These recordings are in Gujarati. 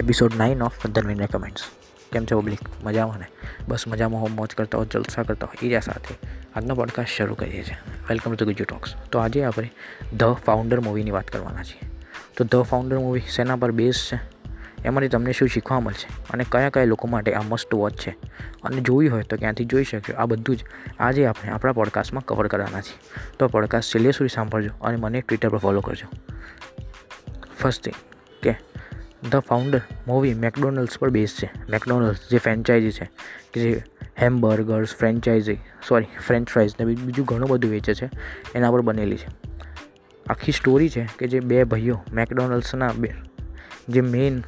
એપિસોડ નાઇન ઓફ પંદર મિનિટ કમેન્ટ્સ કેમ છે ઓબ્લિક મજામાં ને? બસ મજામાં હોમ મોજ કરતા હો જલસા કરતા હો એ સાથે. આજનો પોડકાસ્ટ શરૂ કરીએ છીએ. વેલકમ ટુ ગુજુ ટોક્સ તો આજે આપણે ધ ફાઉન્ડર મૂવીની વાત કરવાના છીએ. તો ધ ફાઉન્ડર મૂવી શેના પર બેઝ છે? એમાંથી તમને શું શીખવા મળશે? અને કયા કયા લોકો માટે આ મસ્ટ વોચ છે? અને જોવી હોય તો ક્યાંથી જોઈ શકશો? આ બધું જ આજે આપણે આપણા પોડકાસ્ટમાં કવર કરવાના છીએ. તો પોડકાસ્ટ છેલ્લે સુધી સાંભળજો અને મને ટ્વિટર પર ફોલો કરજો. ફર્સ્ટ થિંગ કે ધ ફાઉન્ડર મૂવી મેકડોનલ્ડ્સ પર બેઝ છે. મેકડોનલ્ડ્સ જે ફ્રેન્ચાઇઝી છે, કે જે hamburgers franchise sorry french fries ને બીજું ઘણું બધું વેચે છે, એના પર બનેલી છે. આખી સ્ટોરી છે કે જે બે ભાઈઓ મેકડોનલ્ડ્સના બે, જે મેઇન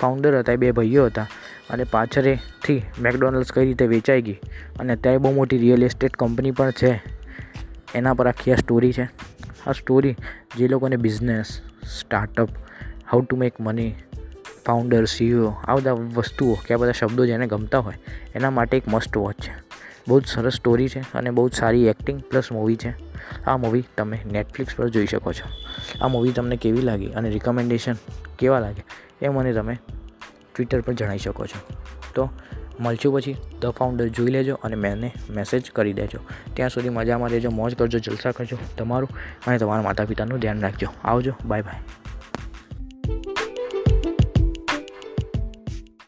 ફાઉન્ડર હતા, એ બે ભાઈઓ હતા, અને પાછળથી મેકડોનલ્ડ્સ કઈ રીતે વેચાઈ ગઈ, અને અત્યારે બહુ મોટી રિયલ એસ્ટેટ કંપની પણ છે, એના પર આખી આ સ્ટોરી છે. આ સ્ટોરી જે લોકોને business startup how to make money founder CEO આ બધા વસ્તુઓ કે આ બધા શબ્દો જેને ગમતા હોય, એના માટે એક મસ્ટ વોચ છે. બહુ જ સરસ સ્ટોરી છે અને બહુ જ સારી એક્ટિંગ પ્લસ મૂવી છે. આ મૂવી તમે નેટફ્લિક્સ પર જોઈ શકો છો. આ મૂવી તમને કેવી લાગી અને રિકમેન્ડેશન કેવા લાગે એ મને તમે ટ્વિટર પર જણાવી શકો છો. તો મળશું પછી. ધ ફાઉન્ડર જોઈ લેજો અને મેને મેસેજ કરી દેજો. ત્યાં સુધી મજામાં રહેજો, મોજ કરજો, જલસા કરજો તમારું અને તમારા માતા પિતાનું ધ્યાન રાખજો. આવજો. Bye bye